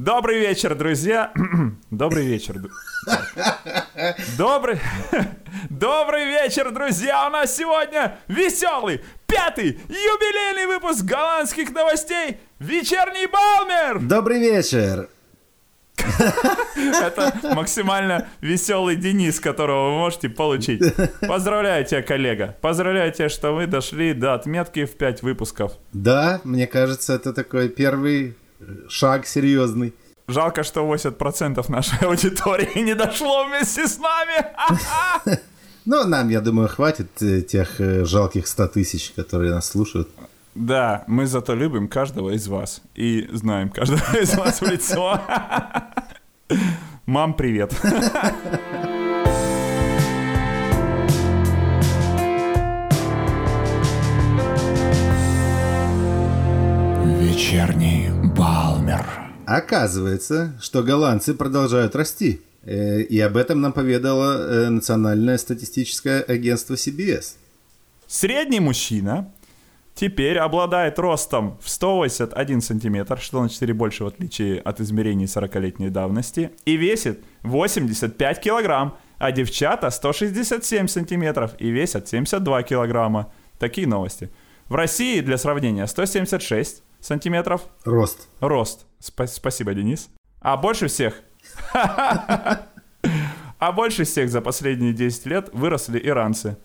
Добрый вечер, друзья. Добрый вечер. Добрый... Добрый вечер, друзья. У нас сегодня веселый, пятый, юбилейный выпуск голландских новостей «Вечерний Балмер». Добрый вечер. Это максимально веселый Денис, которого вы можете получить. Поздравляю тебя, коллега. Поздравляю тебя, что вы дошли до отметки в 5 выпусков. Да, мне кажется, это такой первый шаг серьезный. Жалко, что 80% нашей аудитории не дошло вместе с нами. Ну, нам, я думаю, хватит э, тех э, жалких 100 тысяч, которые нас слушают. Да, мы зато любим каждого из вас. И знаем каждого из вас в лицо. Мам, привет. Вечерний Балмер. Оказывается, что голландцы продолжают расти. Э, И об этом нам поведало э, Национальное статистическое агентство CBS. Средний мужчина теперь обладает ростом в 181 сантиметр, что на 4 больше в отличие от измерений 40-летней давности, и весит 85 килограмм, а девчата 167 сантиметров и весят 72 килограмма. Такие новости. В России, для сравнения, 176 сантиметров Рост. рост. Спа- спасибо, Денис. А больше всех... А больше всех за последние 10 лет выросли иранцы.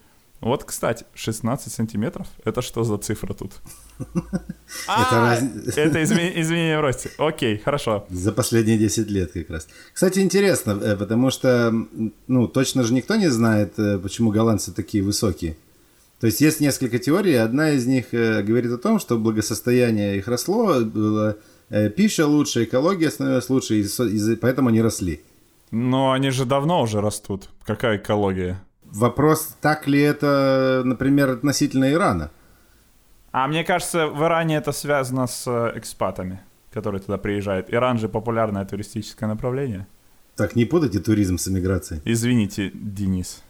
Вот, кстати, 16 сантиметров. Это что за цифра тут? А, Это изме- изменение в росте. Окей, хорошо. За последние 10 лет как раз. Кстати, интересно, э, потому что, ну, точно же никто не знает, э, почему голландцы такие высокие. То есть есть несколько теорий, одна из них э, говорит о том, что благосостояние их росло, было э, пища лучше, экология становилась лучше, и из-за- поэтому они росли. Но они же давно уже растут. Какая экология? Вопрос, так ли это, например, относительно Ирана? А мне кажется, в Иране это связано с э, экспатами, которые туда приезжают. Иран же популярное туристическое направление. Так, не путайте туризм с эмиграцией. Извините, Денис.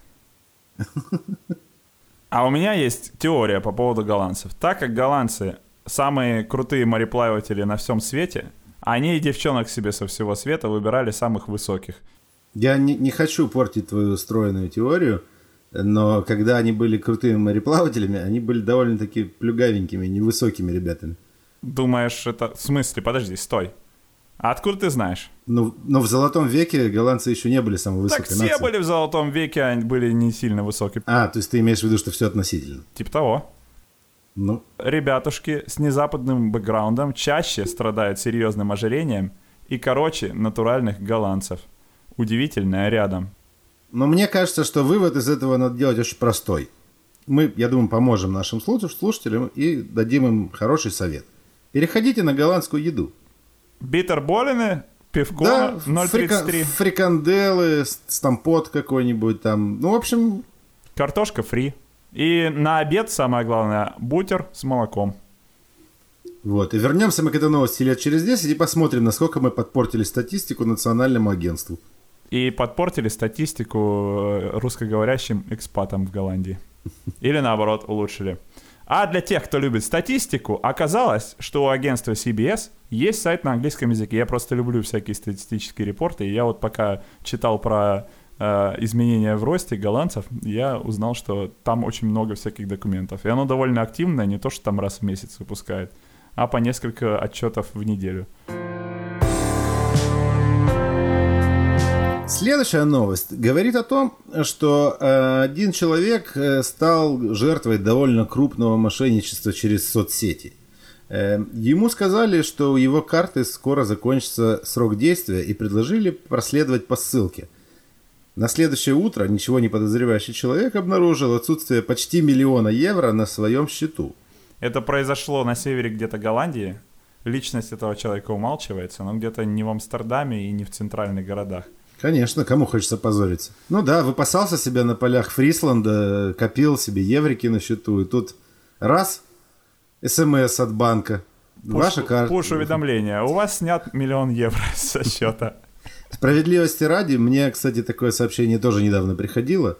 А у меня есть теория по поводу голландцев. Так как голландцы самые крутые мореплаватели на всем свете, они и девчонок себе со всего света выбирали самых высоких. Я не, не хочу портить твою стройную теорию, но когда они были крутыми мореплавателями, они были довольно-таки плюгавенькими, невысокими ребятами. Думаешь, это... В смысле? Подожди, стой. А откуда ты знаешь? Ну, но в золотом веке голландцы еще не были самой Так высокой все нацией. были в золотом веке, они были не сильно высокие. А, то есть ты имеешь в виду, что все относительно. Типа того. Ну, Ребятушки с незападным бэкграундом чаще страдают серьезным ожирением и короче натуральных голландцев. Удивительное рядом. но мне кажется, что вывод из этого надо делать очень простой. Мы, я думаю, поможем нашим слуш- слушателям и дадим им хороший совет. Переходите на голландскую еду. Битерболины, пивко Да, фрика- 0,33, фриканделы, стампот какой-нибудь там. Ну, в общем, картошка фри. И на обед, самое главное, бутер с молоком. Вот, и вернемся мы к этой новости лет через 10 и посмотрим, насколько мы подпортили статистику национальному агентству. И подпортили статистику э, русскоговорящим экспатам в Голландии. Или наоборот, улучшили. А для тех, кто любит статистику, оказалось, что у агентства CBS есть сайт на английском языке. Я просто люблю всякие статистические репорты. И я вот пока читал про э, изменения в росте голландцев, я узнал, что там очень много всяких документов. И оно довольно активное, не то, что там раз в месяц выпускает, а по несколько отчетов в неделю. Следующая новость говорит о том, что э, один человек э, стал жертвой довольно крупного мошенничества через соцсети. Э, ему сказали, что у его карты скоро закончится срок действия и предложили проследовать по ссылке. На следующее утро ничего не подозревающий человек обнаружил отсутствие почти миллиона евро на своем счету. Это произошло на севере где-то Голландии. Личность этого человека умалчивается, но где-то не в Амстердаме и не в центральных городах. Конечно, кому хочется позориться. Ну да, выпасался себя на полях Фрисланда, копил себе еврики на счету, и тут раз, смс от банка, ваша карта. Пуш-уведомление. У вас снят миллион евро со счета. Справедливости ради, мне, кстати, такое сообщение тоже недавно приходило.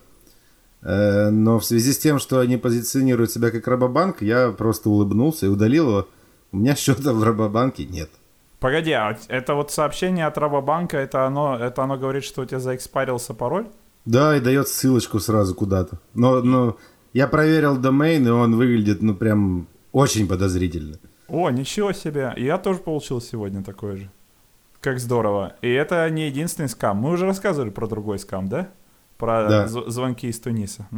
Э, Но в связи с тем, что они позиционируют себя как Рабобанк, я просто улыбнулся и удалил его. У меня счета в Рабобанке нет. Погоди, а это вот сообщение от Рабобанка, это оно, это оно говорит, что у тебя заэкспарился пароль? Да, и дает ссылочку сразу куда-то. Но, но я проверил домейн, и он выглядит, ну, прям очень подозрительно. О, ничего себе. Я тоже получил сегодня такое же. Как здорово. И это не единственный скам. Мы уже рассказывали про другой скам, да? Про Да. звонки из Туниса.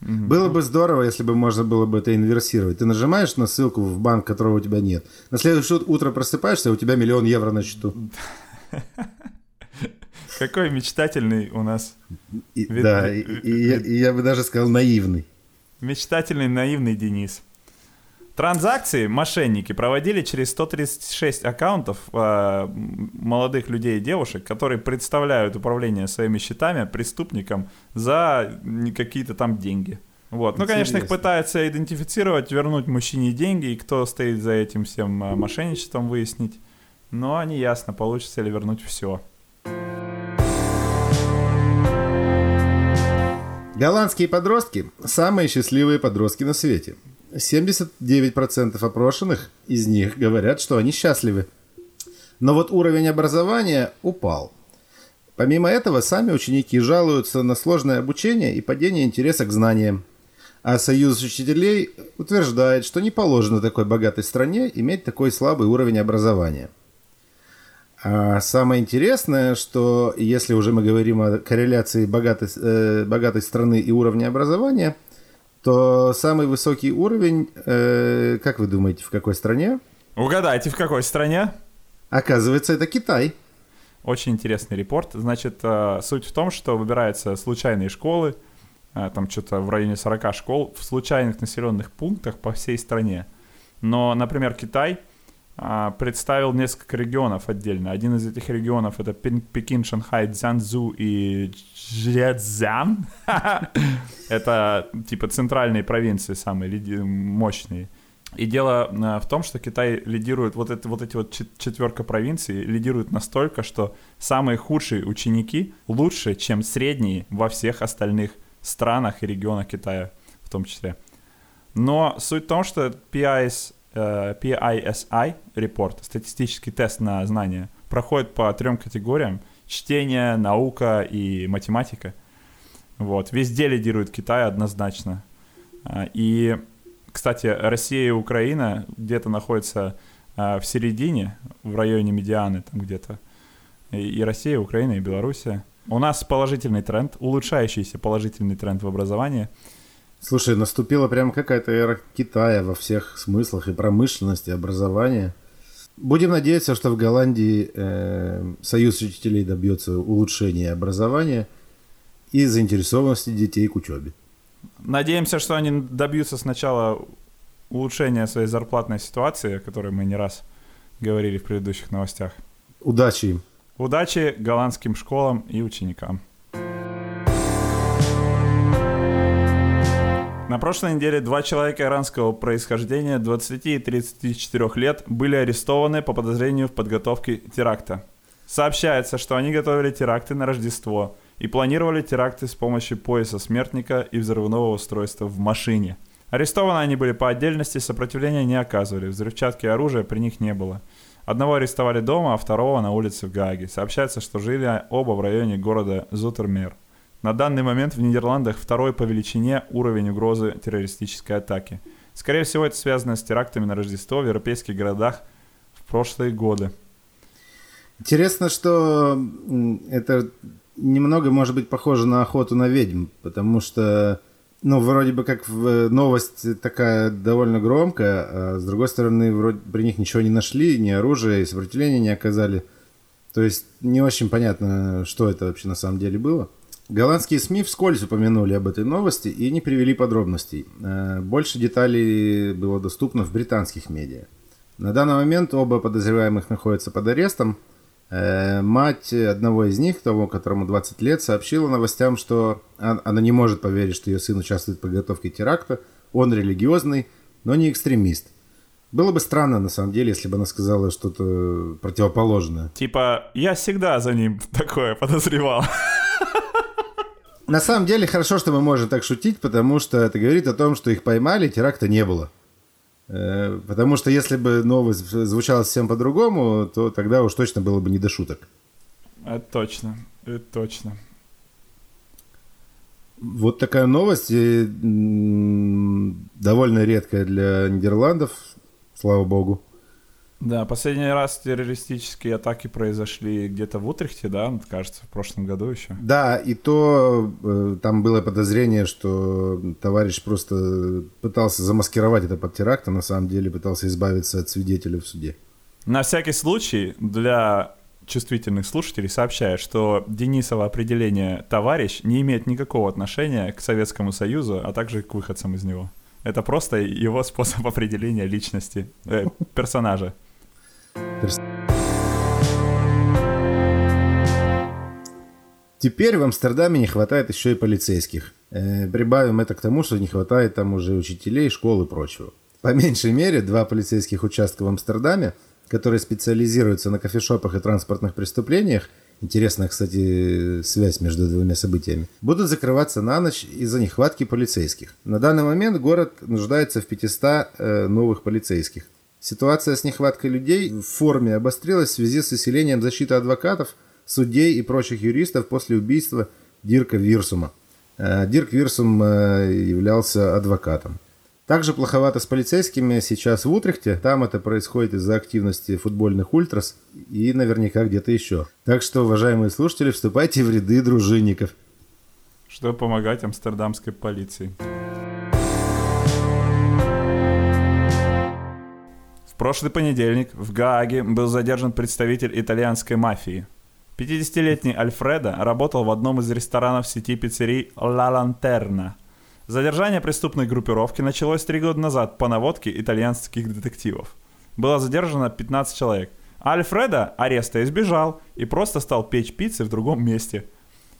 Мгм. Было бы здорово, если бы можно было бы это инверсировать. Ты нажимаешь на ссылку в банк, которого у тебя нет. На следующее утро просыпаешься, а у тебя миллион евро на счету. Какой мечтательный у нас. И- Вид- да, и, и я, и я бы даже сказал наивный. Мечтательный, наивный Денис. Транзакции мошенники проводили через 136 аккаунтов э, молодых людей и девушек, которые представляют управление своими счетами преступникам за какие-то там деньги. Вот. Ну, конечно, их пытаются идентифицировать, вернуть мужчине деньги, и кто стоит за этим всем э, мошенничеством, выяснить. Но не ясно, получится ли вернуть все. Голландские подростки – самые счастливые подростки на свете. 79% опрошенных из них говорят, что они счастливы. Но вот уровень образования упал. Помимо этого, сами ученики жалуются на сложное обучение и падение интереса к знаниям. А Союз учителей утверждает, что не положено такой богатой стране иметь такой слабый уровень образования. А самое интересное, что если уже мы говорим о корреляции богатой, э, богатой страны и уровня образования, то самый высокий уровень, э, как вы думаете, в какой стране? Угадайте, в какой стране? Оказывается, это Китай. Очень интересный репорт. Значит, э, суть в том, что выбираются случайные школы, э, там что-то в районе 40 школ, в случайных населенных пунктах по всей стране. Но, например, Китай представил несколько регионов отдельно. Один из этих регионов это Пекин, Шанхай, Цзянцзу и Чжэцзян. Это типа центральные провинции самые мощные. И дело э, в том, что Китай лидирует, вот, это, вот эти вот чет- четверка провинций лидирует настолько, что самые худшие ученики лучше, чем средние во всех остальных странах и регионах Китая в том числе. Но суть в том, что PIS, PISI репорт, статистический тест на знания, проходит по трем категориям. Чтение, наука и математика. Вот. Везде лидирует Китай однозначно. А, И, кстати, Россия и Украина где-то находятся а, в середине, в районе медианы там где-то. И Россия, и Украина, и Белоруссия. У нас положительный тренд, улучшающийся положительный тренд в образовании. Слушай, наступила прям какая-то эра Китая во всех смыслах и промышленности, и образования. Будем надеяться, что в Голландии э, Союз учителей добьется улучшения образования и заинтересованности детей к учебе. Надеемся, что они добьются сначала улучшения своей зарплатной ситуации, о которой мы не раз говорили в предыдущих новостях. Удачи им! Удачи голландским школам и ученикам. На прошлой неделе два человека иранского происхождения 20 и 34 лет были арестованы по подозрению в подготовке теракта. Сообщается, что они готовили теракты на Рождество и планировали теракты с помощью пояса смертника и взрывного устройства в машине. Арестованы они были по отдельности, сопротивления не оказывали, взрывчатки и оружия при них не было. Одного арестовали дома, а второго на улице в Гааге. Сообщается, что жили оба в районе города Зутермер. На данный момент в Нидерландах второй по величине уровень угрозы террористической атаки. Скорее всего, это связано с терактами на Рождество в европейских городах в прошлые годы. Интересно, что это немного может быть похоже на охоту на ведьм, потому что, ну, вроде бы как э, новость такая довольно громкая, а с другой стороны, вроде при них ничего не нашли, ни оружия, и сопротивления не оказали. То есть не очень понятно, что это вообще на самом деле было. Голландские СМИ вскользь упомянули об этой новости и не привели подробностей. Э, Больше деталей было доступно в британских медиа. На данный момент оба подозреваемых находятся под арестом. Э, Мать одного из них, того, которому 20 лет, сообщила новостям, что он- она не может поверить, что ее сын участвует в подготовке теракта. Он религиозный, но не экстремист. Было бы странно, на самом деле, если бы она сказала что-то противоположное. Типа, я всегда за ним такое подозревал. На самом деле, хорошо, что мы можем так шутить, потому что это говорит о том, что их поймали, теракта не было. Э, потому что если бы новость звучала совсем по-другому, то тогда уж точно было бы не до шуток. Это точно, это точно. Вот такая новость, и, довольно редкая для Нидерландов, слава богу. Да, последний раз террористические атаки произошли где-то в Утрехте, да, кажется, в прошлом году еще. Да, и то э, там было подозрение, что товарищ просто пытался замаскировать это под теракт, а на самом деле пытался избавиться от свидетелей в суде. На всякий случай, для чувствительных слушателей сообщаю, что Денисово определение «товарищ» не имеет никакого отношения к Советскому Союзу, а также к выходцам из него. Это просто его способ определения личности, э, персонажа. Теперь в Амстердаме не хватает еще и полицейских. Э, прибавим это к тому, что не хватает там уже учителей, школ и прочего. По меньшей мере, два полицейских участка в Амстердаме, которые специализируются на кофешопах и транспортных преступлениях, интересная, кстати, связь между двумя событиями, будут закрываться на ночь из-за нехватки полицейских. На данный момент город нуждается в 500 э, новых полицейских. Ситуация с нехваткой людей в форме обострилась в связи с усилением защиты адвокатов, судей и прочих юристов после убийства Дирка Вирсума. Э, Дирк Вирсум э, являлся адвокатом. Также плоховато с полицейскими сейчас в Утрехте. Там это происходит из-за активности футбольных ультрас и наверняка где-то еще. Так что, уважаемые слушатели, вступайте в ряды дружинников. Чтобы помогать амстердамской полиции. прошлый понедельник в Гааге был задержан представитель итальянской мафии. 50-летний Альфредо работал в одном из ресторанов сети пиццерий «Ла Лантерна». Задержание преступной группировки началось три года назад по наводке итальянских детективов. Было задержано 15 человек. А Альфредо ареста избежал и просто стал печь пиццы в другом месте.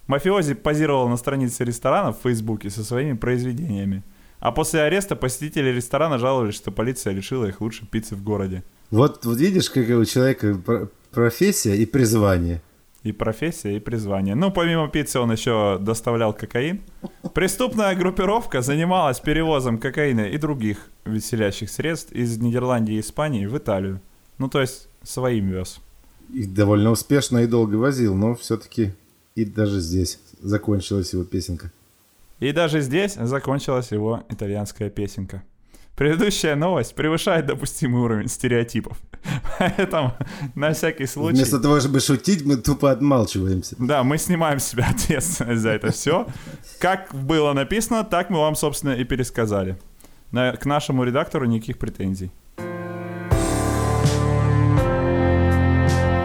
Мафиози позировал на странице ресторана в Фейсбуке со своими произведениями – а после ареста посетители ресторана жаловались, что полиция лишила их лучшей пиццы в городе. Вот, вот видишь, как у человека профессия и призвание. И профессия, и призвание. Ну, помимо пиццы он еще доставлял кокаин. Преступная группировка занималась перевозом кокаина и других веселящих средств из Нидерландии и Испании в Италию. Ну, то есть своим вез. И довольно успешно и долго возил, но все-таки и даже здесь закончилась его песенка. И даже здесь закончилась его итальянская песенка. Предыдущая новость превышает допустимый уровень стереотипов. Поэтому на всякий случай... Вместо того, чтобы шутить, мы тупо отмалчиваемся. Да, мы снимаем с себя ответственность за это все. Как было написано, так мы вам, собственно, и пересказали. На, к нашему редактору никаких претензий.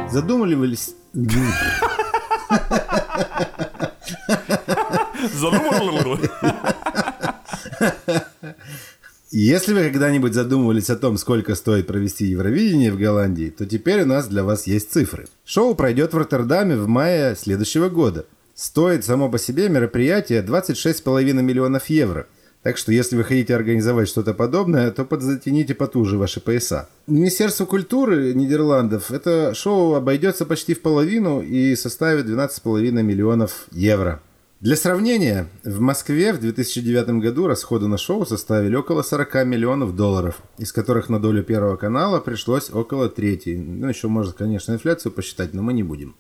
Задумывались... Если вы когда-нибудь задумывались о том, сколько стоит провести Евровидение в Голландии, то теперь у нас для вас есть цифры. Шоу пройдет в Роттердаме в мае следующего года. Стоит само по себе мероприятие 26,5 миллионов евро. Так что, если вы хотите организовать что-то подобное, то подзатяните потуже ваши пояса. Министерство культуры Нидерландов это шоу обойдется почти в половину и составит 12,5 миллионов евро. Для сравнения, в Москве в 2009 году расходы на шоу составили около 40 миллионов долларов, из которых на долю Первого канала пришлось около трети. Ну, еще можно, конечно, инфляцию посчитать, но мы не будем.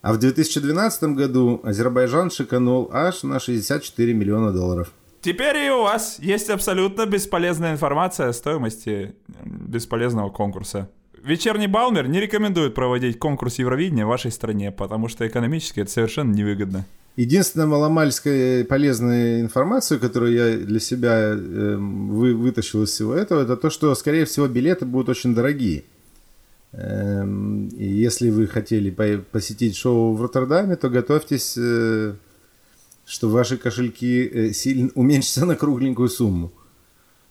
А в 2012 году Азербайджан шиканул аж на 64 миллиона долларов. Теперь и у вас есть абсолютно бесполезная информация о стоимости бесполезного конкурса. Вечерний Балмер не рекомендует проводить конкурс Евровидения в вашей стране, потому что экономически это совершенно невыгодно. Единственная маломальская полезная информация, которую я для себя э, вы, вытащил из всего этого, это то, что, скорее всего, билеты будут очень дорогие. Эм, и если вы хотели по посетить шоу в Роттердаме, то готовьтесь, э, что ваши кошельки э, сильно уменьшатся на кругленькую сумму.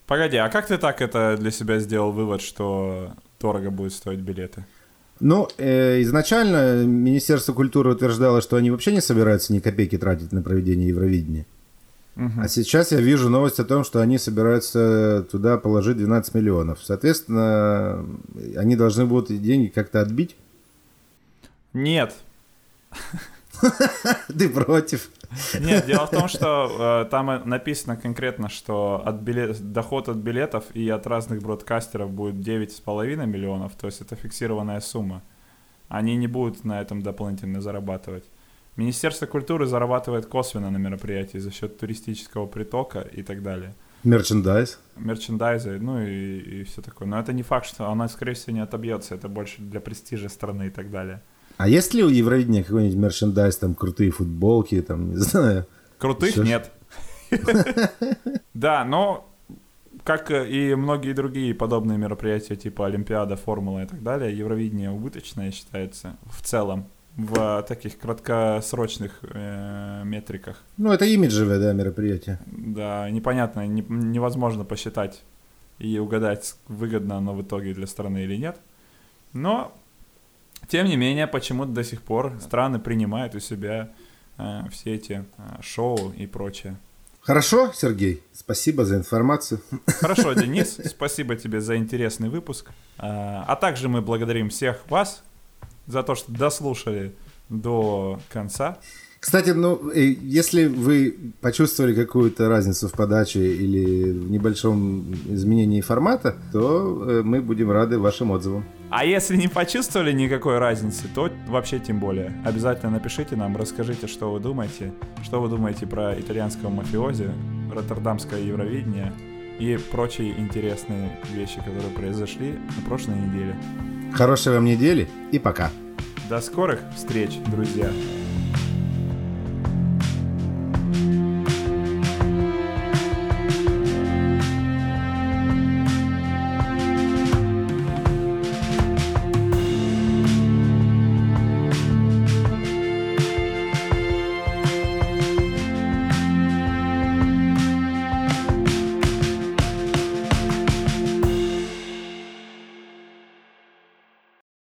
Погоди, а как ты так это для себя сделал вывод, что дорого будет стоить билеты? Ну, э, изначально Министерство культуры утверждало, что они вообще не собираются ни копейки тратить на проведение Евровидения. Угу. А сейчас я вижу новость о том, что они собираются туда положить 12 миллионов. Соответственно, они должны будут деньги как-то отбить. Нет. Ты против? Нет, дело в том, что э, там написано конкретно, что от билет, доход от билетов и от разных бродкастеров будет 9,5 миллионов, то есть это фиксированная сумма. Они не будут на этом дополнительно зарабатывать. Министерство культуры зарабатывает косвенно на мероприятии за счет туристического притока и так далее. Мерчендайз. Мерчендайзы, ну и, и все такое. Но это не факт, что она, скорее всего, не отобьется. Это больше для престижа страны и так далее. А есть ли у Евровидения какой-нибудь мерчендайз, там крутые футболки, там, не знаю? Крутых нет. Да, но как и многие другие подобные мероприятия, типа Олимпиада, Формула и так далее, Евровидение убыточное считается в целом в таких краткосрочных э, метриках. Ну, это имиджевое, да, мероприятие. Да, непонятно, не, невозможно посчитать и угадать, выгодно оно в итоге для страны или нет. Но, тем не менее, почему-то до сих пор страны принимают у себя э, все эти э, шоу и прочее. Хорошо, Сергей, спасибо за информацию. Хорошо, Денис, спасибо тебе за интересный выпуск. А, а также мы благодарим всех вас, за то, что дослушали до конца. Кстати, ну, э, если вы почувствовали какую-то разницу в подаче или в небольшом изменении формата, то э, мы будем рады вашим отзывам. А если не почувствовали никакой разницы, то вообще тем более. Обязательно напишите нам, расскажите, что вы думаете, что вы думаете про итальянского мафиози, роттердамское Евровидение и прочие интересные вещи, которые произошли на прошлой неделе. Хорошей вам недели и пока. До скорых встреч, друзья.